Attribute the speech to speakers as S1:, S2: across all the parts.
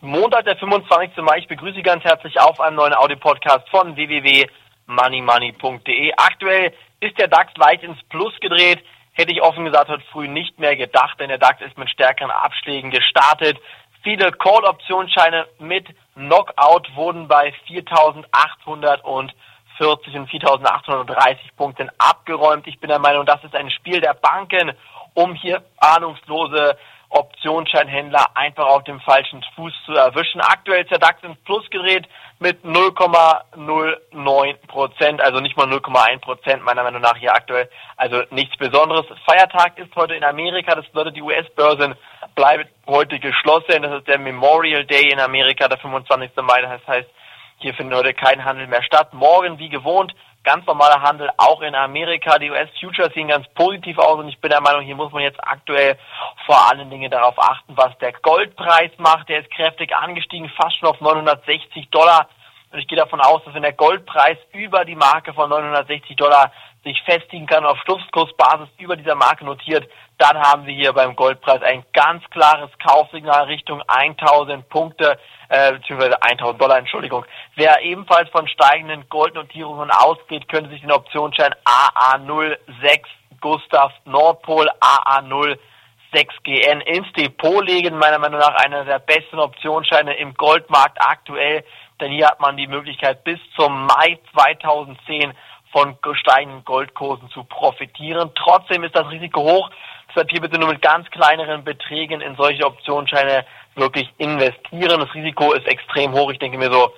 S1: Montag, der 25. Mai. Ich begrüße Sie ganz herzlich auf einem neuen Audio-Podcast von www.moneymoney.de. Aktuell ist der DAX leicht ins Plus gedreht. Hätte ich offen gesagt heute früh nicht mehr gedacht, denn der DAX ist mit stärkeren Abschlägen gestartet. Viele Call-Optionsscheine mit Knockout wurden bei 4.840 und 4.830 Punkten abgeräumt. Ich bin der Meinung, das ist ein Spiel der Banken, um hier ahnungslose Optionsscheinhändler einfach auf dem falschen Fuß zu erwischen. Aktuell ist der DAX ins Plus gedreht mit 0,09 Prozent, also nicht mal 0,1 Prozent meiner Meinung nach hier aktuell. Also nichts Besonderes. Feiertag ist heute in Amerika, das bedeutet die US-Börsen bleiben heute geschlossen. Das ist der Memorial Day in Amerika, der 25. Mai. Das heißt, hier findet heute kein Handel mehr statt. Morgen wie gewohnt ganz normaler Handel auch in Amerika. Die US-Futures sehen ganz positiv aus und ich bin der Meinung, hier muss man jetzt aktuell vor allen Dingen darauf achten, was der Goldpreis macht. Der ist kräftig angestiegen, fast schon auf 960 Dollar. Und ich gehe davon aus, dass wenn der Goldpreis über die Marke von 960 Dollar sich festigen kann, auf Schlusskursbasis über dieser Marke notiert, dann haben wir hier beim Goldpreis ein ganz klares Kaufsignal Richtung 1000 Punkte äh, beziehungsweise 1000 Dollar, Entschuldigung. Wer ebenfalls von steigenden Goldnotierungen ausgeht, könnte sich den Optionsschein AA06 Gustav Nordpol AA06 GN ins Depot legen. Meiner Meinung nach einer der besten Optionsscheine im Goldmarkt aktuell, denn hier hat man die Möglichkeit bis zum Mai 2010 von steigenden Goldkursen zu profitieren. Trotzdem ist das Risiko hoch. Deshalb hier bitte nur mit ganz kleineren Beträgen in solche Optionsscheine wirklich investieren. Das Risiko ist extrem hoch. Ich denke mir so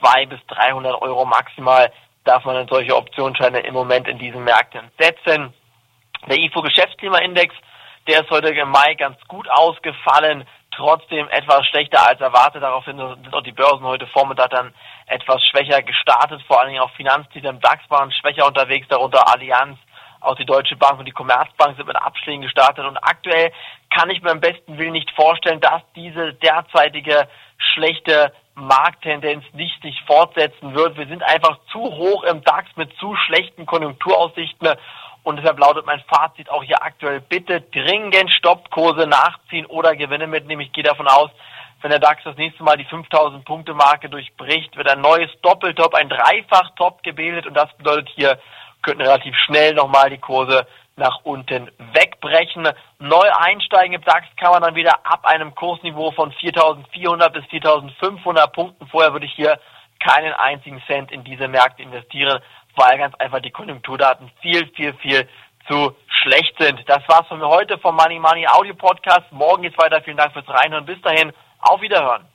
S1: zwei bis 300 Euro maximal darf man in solche Optionsscheine im Moment in diesen Märkten setzen. Der IFO Geschäftsklimaindex, der ist heute im Mai ganz gut ausgefallen, trotzdem etwas schlechter als erwartet. Daraufhin sind auch die Börsen heute Vormittag dann etwas schwächer gestartet. Vor allen Dingen auch Finanztitel im DAX waren schwächer unterwegs, darunter Allianz, auch die Deutsche Bank und die Commerzbank sind mit Abschlägen gestartet. Und aktuell kann ich mir am besten Willen nicht vorstellen, dass diese derzeitige schlechte Markttendenz nicht sich fortsetzen wird. Wir sind einfach zu hoch im DAX mit zu schlechten Konjunkturaussichten. Und deshalb lautet mein Fazit auch hier aktuell, bitte dringend Stoppkurse nachziehen oder Gewinne mitnehmen. Ich gehe davon aus, wenn der DAX das nächste Mal die 5000 Punkte Marke durchbricht, wird ein neues Doppeltop, ein Dreifach-Top gebildet und das bedeutet hier könnten relativ schnell nochmal die Kurse nach unten wegbrechen. Neu einsteigen im DAX kann man dann wieder ab einem Kursniveau von 4.400 bis 4.500 Punkten. Vorher würde ich hier keinen einzigen Cent in diese Märkte investieren, weil ganz einfach die Konjunkturdaten viel, viel, viel zu schlecht sind. Das war's von mir heute vom Money Money Audio Podcast. Morgen geht's weiter. Vielen Dank fürs Reinhören. Bis dahin. Auf Wiederhören.